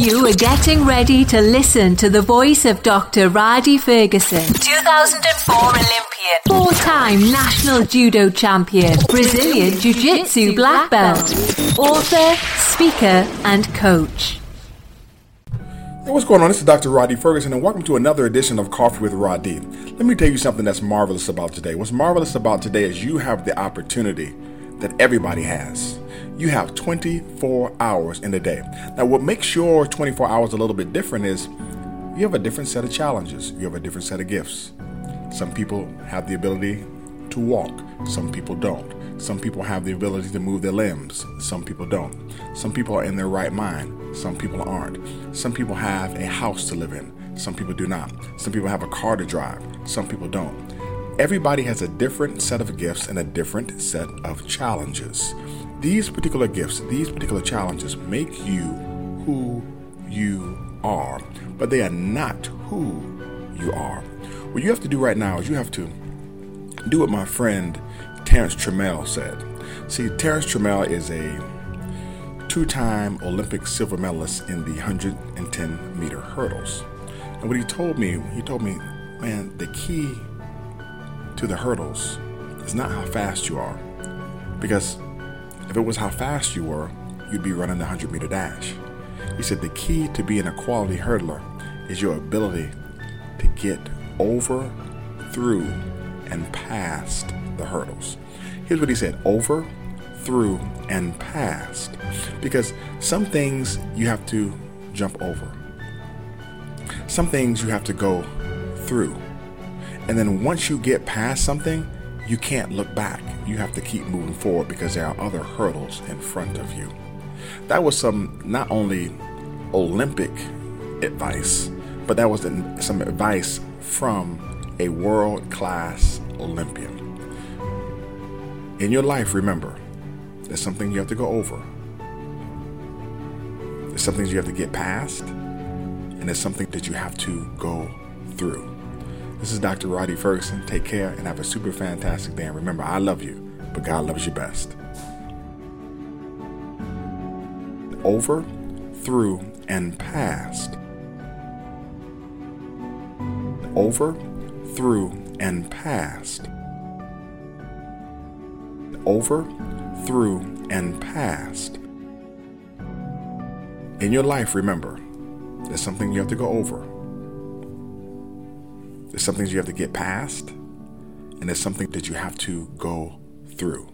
You are getting ready to listen to the voice of Dr. Rhadi Ferguson, 2004 Olympian, four time national judo champion, Brazilian Jiu Jitsu black belt, author, speaker, and coach. Hey, what's going on? This is Dr. Rhadi Ferguson, and welcome to another edition of Coffee with Rhadi. Let me tell you something that's marvelous about today. What's marvelous about today is you have the opportunity that everybody has. You have 24 hours in a day. Now, what makes your 24 hours a little bit different is you have a different set of challenges, you have a different set of gifts. Some people have the ability to walk, some people don't. Some people have the ability to move their limbs, some people don't. Some people are in their right mind, some people aren't. Some people have a house to live in, some people do not. Some people have a car to drive, some people don't. Everybody has a different set of gifts and a different set of challenges. These particular gifts, these particular challenges make you who you are, but they are not who you are. What you have to do right now is you have to do what my friend Terrence Trammell said. See, Terrence Trammell is a two time Olympic silver medalist in the 110 meter hurdles. And what he told me, he told me, man, the key to the hurdles is not how fast you are. Because if it was how fast you were, you'd be running the 100 meter dash. He said the key to being a quality hurdler is your ability to get over, through, and past the hurdles. Here's what he said over, through, and past. Because some things you have to jump over, some things you have to go through. And then once you get past something, you can't look back. You have to keep moving forward because there are other hurdles in front of you. That was some not only Olympic advice, but that was some advice from a world class Olympian. In your life, remember, there's something you have to go over. There's some things you have to get past, and there's something that you have to go through. This is Dr. Rhadi Ferguson. Take care and have a super fantastic day. And remember, I love you, but God loves you best. Over, through, and past. Over, through, and past. Over, through, and past. In your life, remember, there's something you have to go over. There's some things you have to get past, and there's something that you have to go through.